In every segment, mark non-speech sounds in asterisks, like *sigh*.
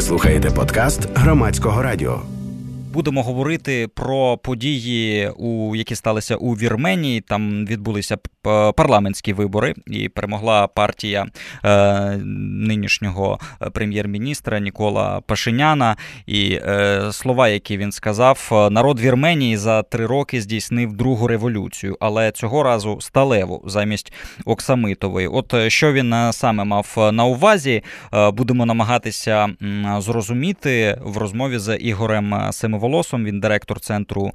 Ви слухаєте подкаст громадського радіо. Будемо говорити про події, у які сталися у Вірменії. Там відбулися парламентські вибори, і перемогла партія е, нинішнього прем'єр-міністра Нікола Пашиняна. І е, слова, які він сказав, народ Вірменії за три роки здійснив другу революцію, але цього разу сталеву замість Оксамитової. От е, що він е, саме мав на увазі, е, будемо намагатися зрозуміти в розмові з Ігорем Семиволодимиром Волосом. Він директор центру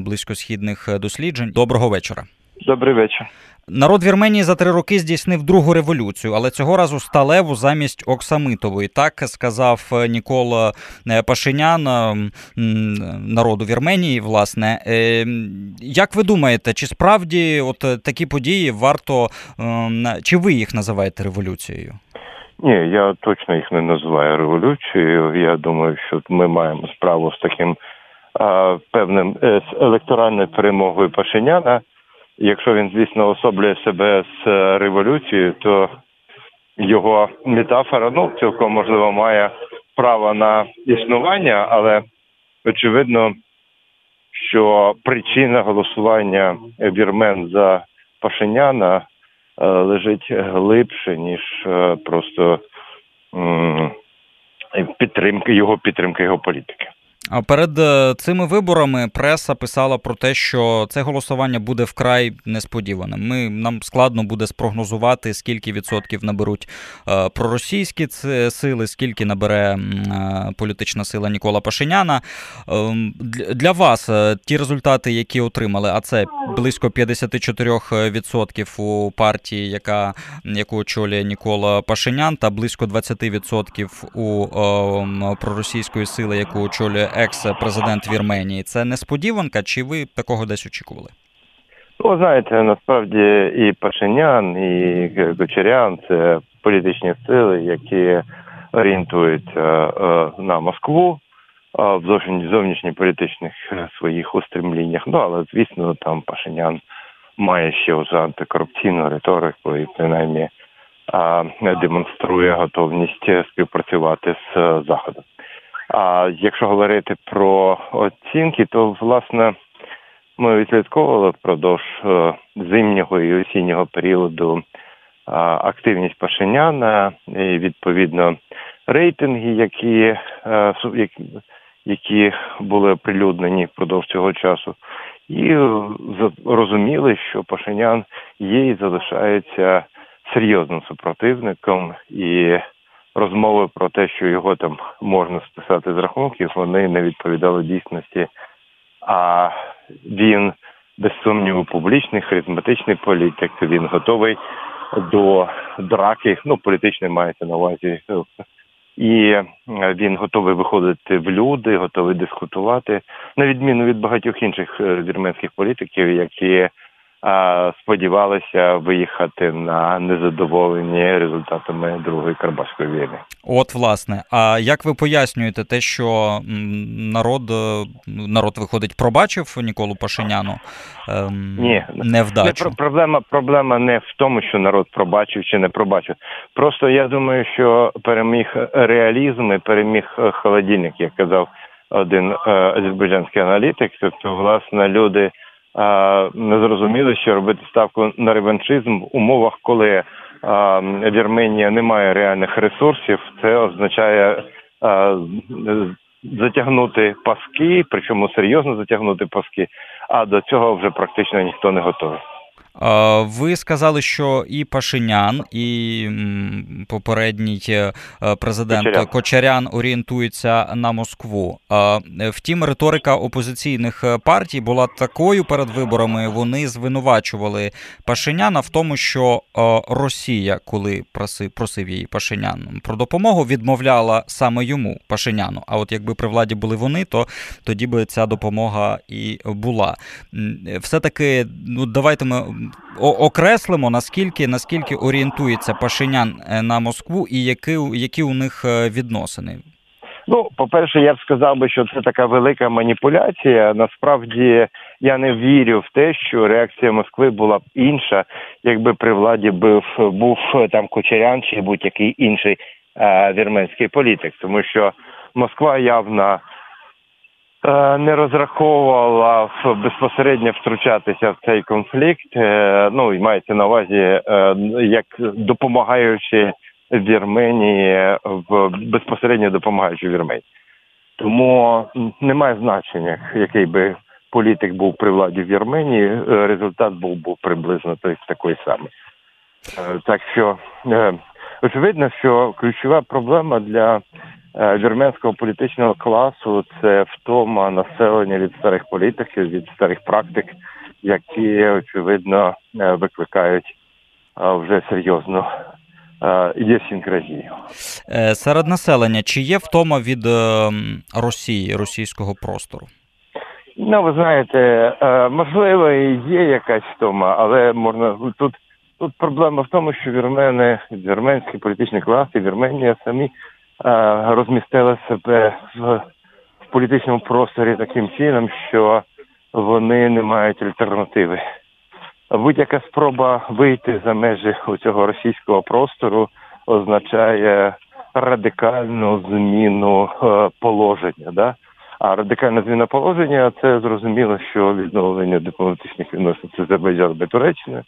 близькосхідних досліджень. Доброго вечора. Добрий вечір. Народ Вірменії за три роки здійснив другу революцію, але цього разу сталеву замість Оксамитової. Так сказав е, Нікола е, Пашинян народу Вірменії. Власне, е, як ви думаєте, чи справді от такі події варто ем, чи ви їх називаєте революцією? Ні, я точно їх не називаю революцією. Я думаю, що ми маємо справу з таким а, певним з електоральною перемогою Пашиняна. Якщо він, звісно, особлює себе з революцією, то його метафора ну цілком можливо має право на існування, але очевидно, що причина голосування вірмен за Пашиняна Е, лежить глибше, ніж е, просто підтримки його підтримки його політики. Перед е, цими виборами преса писала про те, що це голосування буде вкрай несподіваним. Ми нам складно буде спрогнозувати, скільки відсотків наберуть е, проросійські сили, скільки набере е, політична сила Нікола Пашиняна. Ем, для вас ті результати, які отримали, а це близько 54% у партії, яка яку очолює Нікола Пашинян, та близько 20% у ем, проросійської сили, яку очолює екс-президент Вірменії. Це несподіванка, чи ви такого десь очікували? Ну, знаєте, насправді і Пашинян, і Гочарян це політичні сили, які орієнтуються е, на Москву е, в зовнішніх політичних своїх устремліннях. Ну, але звісно, там Пашинян має ще вже антикорупційну риторику і принаймні демонструє готовність співпрацювати з Заходом. А якщо говорити про оцінки, то власне ми відслідковували впродовж е, зимнього і осіннього періоду активність Пашиняна і відповідно рейтинги, які е, які були оприлюднені впродовж цього часу, і розуміли, що Пашинян є і залишається серйозним супротивником і розмови про те, що його там можна списати з рахунків, вони не відповідали дійсності. А він без сумніву публічний, харизматичний політик. Він готовий до драки. Ну, політичний мається на увазі. І він готовий виходити в люди, готовий дискутувати, на відміну від багатьох інших е, вірменських політиків, які сподівалися виїхати на незадоволені результатами другої Карабахської війни. От власне, а як ви пояснюєте те, що народ е, народ виходить, пробачив Ніколу Пашиняну? Ем, Ні, невдачу? Не, проблема проблема не в тому, що народ пробачив чи не пробачив. Просто я думаю, що переміг реалізм і переміг е, холодильник, як казав один е, азербайджанський аналітик. Тобто, власне, люди не зрозуміли, що робити ставку на реваншизм в умовах, коли Вірменія не має реальних ресурсів. Це означає затягнути паски, причому серйозно затягнути паски. А до цього вже практично ніхто не готовий. Ви сказали, що і Пашинян, і попередній е, президент Кочарян, Кочарян орієнтуються на Москву. Втім, риторика опозиційних е, партій була такою перед виборами. Вони звинувачували Пашиняна в тому, що Росія, коли просив просив її Пашинян про допомогу, відмовляла саме йому Пашиняну. А от якби при владі були вони, то тоді би ця допомога і була. Все таки, ну давайте ми окреслимо, наскільки наскільки орієнтується Пашинян е, на Москву і які які у них е, відносини? Ну, по-перше, я б сказав би, що це така велика маніпуляція. Насправді я не вірю в те, що реакція Москви була б інша, якби при владі був був там Кочарян чи будь-який інший вірменський політик, тому що Москва явно не розраховувала безпосередньо втручатися в цей конфлікт. Ну і мається на увазі як допомагаючи Вірменії безпосередньо допомагаючи Вірменії. Тому немає значення, який би політик був при владі в Вірменії, е, результат був був приблизно той такий самий. Е, так що е, очевидно, що ключова проблема для вірменського політичного класу це втома населення від старих політиків, від старих практик, які очевидно викликають вже серйозну ідіосінкразію. серед населення. Чи є втома від Росії, російського простору? Ну, ви знаєте, е, можливо, і є якась втома, але можна тут тут проблема в тому, що вірмени, вірменський політичний клас і Вірменія самі е, розмістили себе в, політичному просторі таким чином, що вони не мають альтернативи. Будь-яка спроба вийти за межі цього російського простору означає радикальну зміну е, положення. Да? А радикальна зміна положення це зрозуміло, що відновлення дипломатичних відносин з Азербайджаном і Туреччиною,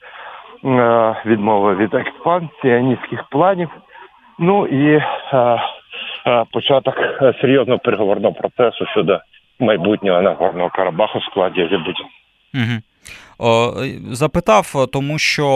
відмова від експансії, низьких планів. Ну і початок серйозного переговорного процесу щодо майбутнього Нагорного Карабаху в складі. Угу. Запитав, тому що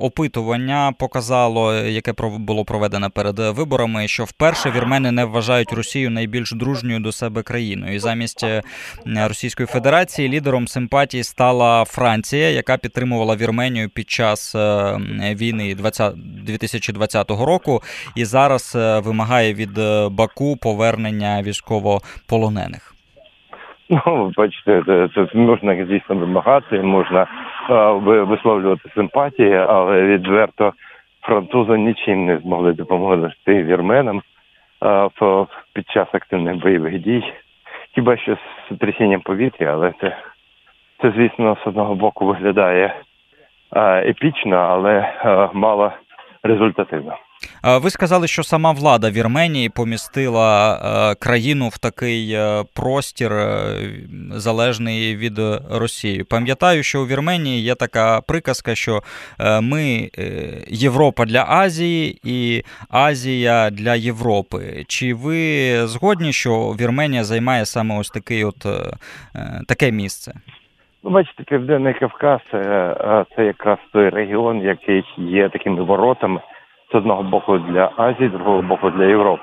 опитування показало, яке було проведено перед виборами, що вперше вірмени не вважають Росію найбільш дружньою до себе країною. І замість е, Російської Федерації лідером симпатії стала Франція, яка підтримувала Вірменію під час е, війни 2020 року, і зараз е, вимагає від Баку повернення військовополонених. Ну, бачите, це, це можна звісно вимагати, можна а, висловлювати симпатії, але відверто французи нічим не змогли допомогти вірменам а, в, під час активних бойових дій. Хіба що з трясінням повітря, але це, це звісно, з одного боку виглядає а, епічно, але мало результативно. Ви сказали, що сама влада Вірменії помістила е, країну в такий е, простір, е, залежний від Росії. Пам'ятаю, що у Вірменії є така приказка, що ми Європа для Азії і Азія для Європи. Чи ви згодні, що Вірменія займає саме ось такий от таке місце? Ну, бачите, Південний Кавказ це якраз той регіон, який є такими воротами з одного боку для Азії, з другого боку для Європи.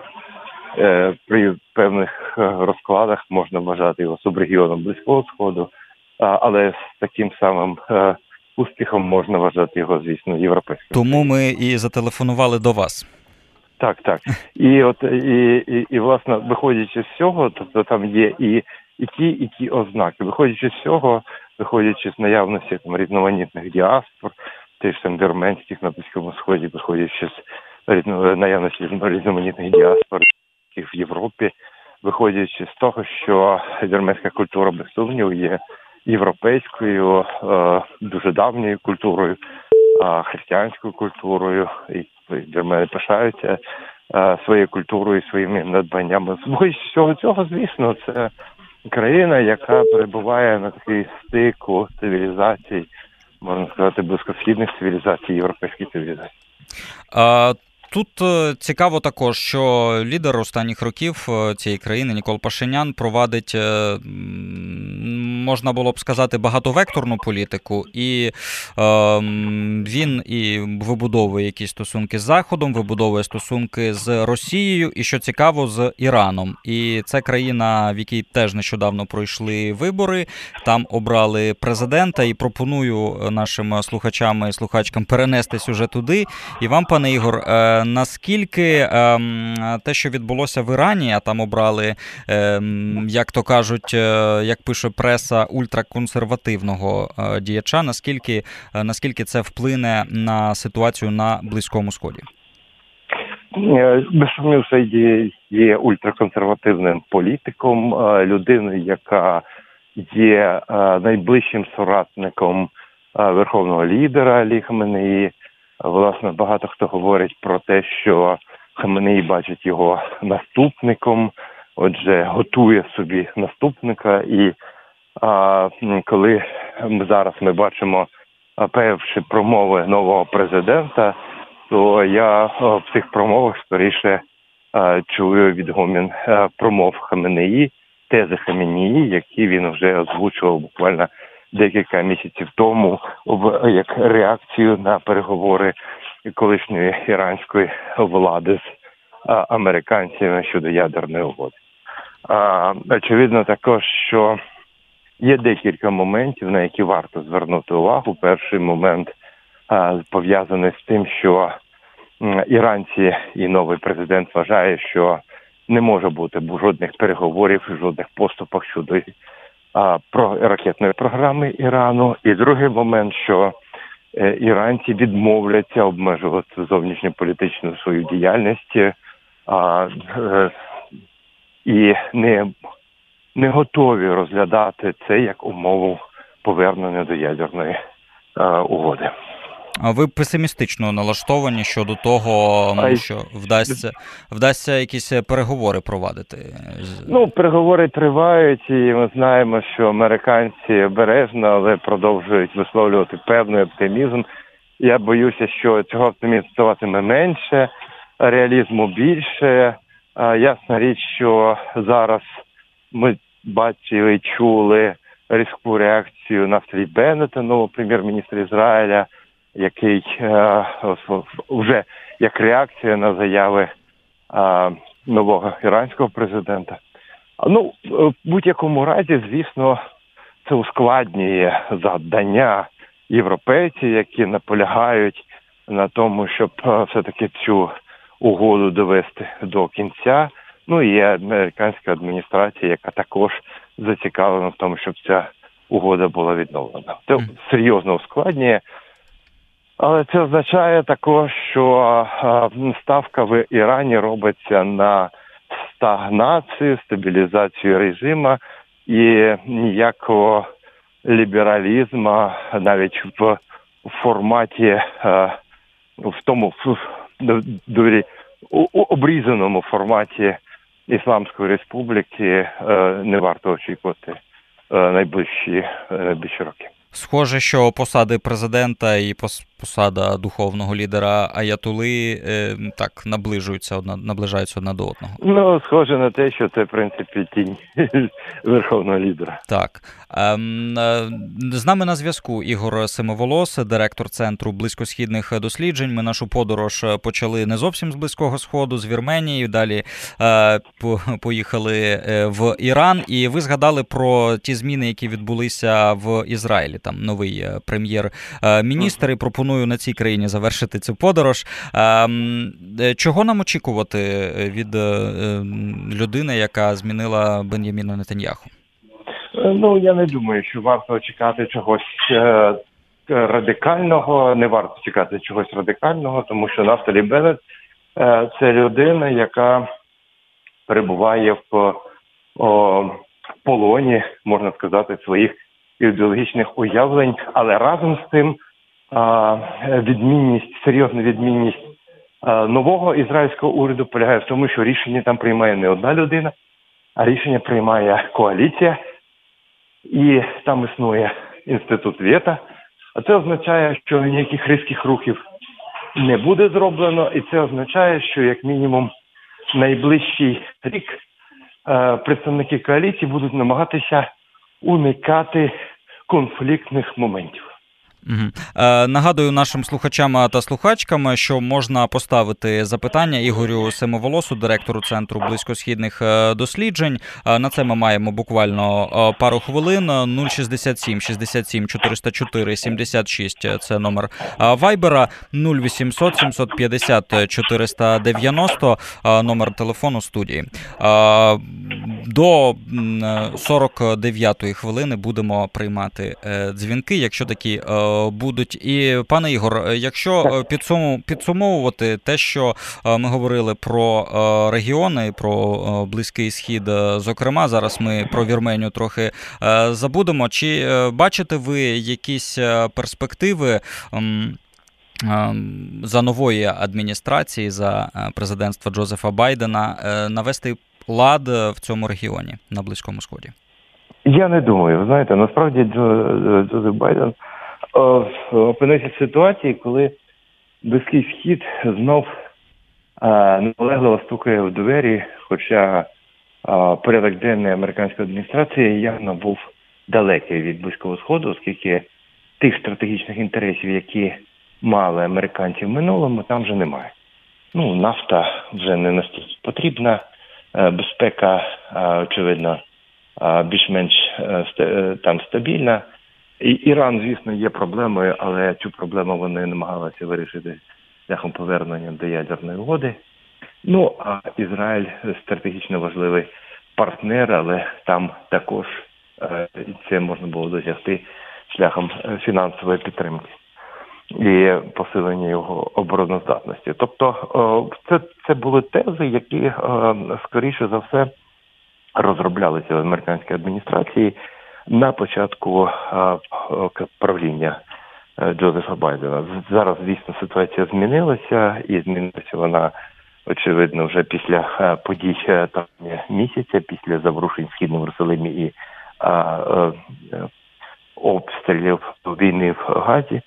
Е, при певних е, розкладах можна вважати його субрегіоном Близького Сходу, але з таким самим е, успіхом можна вважати його, звісно, європейським. Тому ми і зателефонували до вас. Так, так. І от і, і, і власне, виходячи з цього, тобто там є і і ті, і ті ознаки. Виходячи з цього, виходячи з наявності там різноманітних діаспор, тих сам вірменських на Близькому Сході, виходячи з наявності різноманітних діаспор в Європі, виходячи з того, що вірменська культура без сумніву є європейською, е, дуже давньою культурою, християнською культурою, і вірмени пишаються е, своєю культурою, своїми надбаннями. З всього цього, звісно, це країна, яка перебуває на такий стику цивілізацій можна сказати, близькосхідних цивілізацій, європейських цивілізацій. Тут е, цікаво також, що лідер останніх років е, цієї країни Нікол Пашинян провадить, е, можна було б сказати, багатовекторну політику, і він і вибудовує якісь стосунки з Заходом, вибудовує стосунки з Росією, і що цікаво, з Іраном. І це країна, в якій теж нещодавно пройшли вибори. Там обрали президента, і пропоную нашим слухачам і слухачкам перенести сюжет туди. І вам, пане Ігор наскільки ем, те, що відбулося в Ірані, а там обрали, ем, як то кажуть, е, як пише преса ультраконсервативного е, діяча, наскільки е, наскільки це вплине на ситуацію на Близькому Сході? Без сумніву, є, є ультраконсервативним політиком, людиною, яка є найближчим соратником верховного лідера Хаменеї, Власне, багато хто говорить про те, що Хаменеї бачить його наступником, отже, готує собі наступника. І а, коли зараз ми бачимо перші промови нового президента, то я в цих промовах скоріше чую відгомін промов Хаменеї, тези Хаменеї, які він вже озвучував буквально декілька місяців тому, як реакцію на переговори колишньої іранської влади з американцями щодо ядерної угоди. Очевидно, також що є декілька моментів, на які варто звернути увагу. Перший момент пов'язаний з тим, що іранці і новий президент вважає, що не може бути жодних переговорів, жодних поступок щодо а, про ракетної програми Ірану. І другий момент, що е, іранці відмовляться обмежувати зовнішньополітичну свою діяльність а, е, і не, не готові розглядати це як умову повернення до ядерної е, угоди. А ви песимістично налаштовані щодо того, ну, що вдасться вдасться якісь переговори провадити? Ну, переговори тривають, і ми знаємо, що американці обережно, але продовжують висловлювати певний оптимізм. Я боюся, що цього оптимізму ставатиме менше, реалізму більше. Ясна річ, що зараз ми бачили, чули різку реакцію на Стрій Беннета, нового прем'єр-міністра Ізраїля який е, вже як реакція на заяви е, нового іранського президента. Ну, в будь-якому разі, звісно, це ускладнює завдання європейців, які наполягають на тому, щоб е, все-таки цю угоду довести до кінця. Ну і американська адміністрація, яка також зацікавлена в тому, щоб ця угода була відновлена. Це серйозно ускладнює але це означає також, що ставка в Ірані робиться на стагнацію, стабілізацію режиму і ніякого лібералізму навіть в форматі, в тому доволі обрізаному форматі Ісламської республіки не варто очікувати найближчі найближчі роки. Схоже, що посади президента і посада духовного лідера Аятули е, так наближуються одна наближаються одна до одного. Ну схоже на те, що це в принципі тінь *laughs* верховного лідера. Так ем, е, з нами на зв'язку Ігор Семоволос, директор центру близькосхідних досліджень. Ми нашу подорож почали не зовсім з близького сходу, з Вірменії. Далі е, поїхали е, в Іран, і ви згадали про ті зміни, які відбулися в Ізраїлі. Там новий е, прем'єр-міністр і пропонує пропоную на цій країні завершити цю подорож. Ем, е, чого нам очікувати від е, людини, яка змінила Бен'яміна Нетаньяху? Е, ну я не думаю, що варто чекати чогось радикального. Не варто чекати чогось радикального, тому що Нафталі Беннет – це людина, яка перебуває в полоні, можна сказати, своїх ідеологічних уявлень, але разом з тим відмінність, серйозна відмінність нового ізраїльського уряду полягає в тому, що рішення там приймає не одна людина, а рішення приймає коаліція, і там існує інститут вєта. А це означає, що ніяких різких рухів не буде зроблено, і це означає, що як мінімум найближчий рік представники коаліції будуть намагатися уникати конфліктних моментів. Угу. Е, Нагадую нашим слухачам та слухачкам, що можна поставити запитання Ігорю Семоволосу, директору центру близькосхідних е, досліджень. Е, на це ми маємо буквально е, пару хвилин. 067 67 404 76 – Це номер Вайбера, 0800 750 490 номер телефону студії. До 49-ї хвилини будемо приймати дзвінки, якщо такі будуть. І пане Ігор, якщо підсумовувати те, що ми говорили про регіони, про близький схід, зокрема, зараз ми про Вірменію трохи забудемо. Чи бачите ви якісь перспективи? за нової адміністрації за президентства Джозефа Байдена навести лад в цьому регіоні на Близькому Сході? Я не думаю. Знаєте, насправді Джозеф Байден опинився в ситуації, коли Близький Схід знов наполегливо стукає в двері, хоча порядок денний американської адміністрації явно був далекий від близького сходу, оскільки тих стратегічних інтересів, які мали американці в минулому, там вже немає. Ну, нафта вже не настільки потрібна, е, безпека, очевидно, більш-менш е, там стабільна. І Іран, звісно, є проблемою, але цю проблему вони намагалися вирішити шляхом повернення до ядерної угоди. Ну а Ізраїль стратегічно важливий партнер, але там також е, це можна було досягти шляхом е, фінансової підтримки і посилення його обороноздатності. Тобто, це це були тези, які е, скоріше за все розроблялися в американській адміністрації на початку правління Джозефа Байдена. Зараз, звісно, ситуація змінилася, і змінилася вона очевидно вже після е, подій е, травня місяця, після заворушень в східному і е, обстрілів війни в Газі.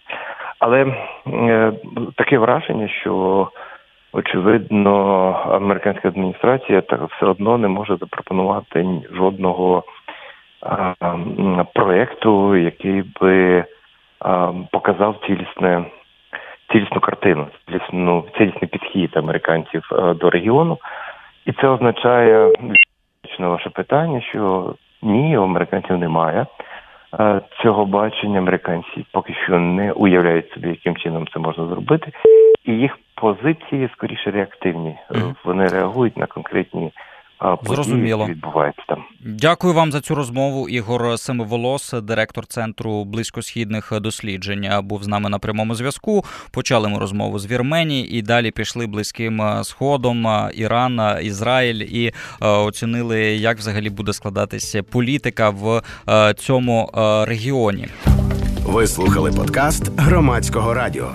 Але е, таке враження, що очевидно американська адміністрація так все одно не може запропонувати жодного проєкту, який би показав цілісне цілісну картину, цілісну цілісний підхід американців е, до регіону, і це означає на ваше питання, що ні, у американців немає е, цього бачення. Американці поки що не уявляють собі, яким чином це можна зробити, і їх позиції скоріше реактивні. Вони реагують на конкретні Зрозуміло. відбувається там. Дякую вам за цю розмову. Ігор Семиволос, директор центру близькосхідних досліджень, був з нами на прямому зв'язку. Почали ми розмову з Вірменії і далі пішли близьким сходом Іран, Ізраїль і оцінили, як взагалі буде складатися політика в цьому регіоні. Ви слухали подкаст громадського радіо.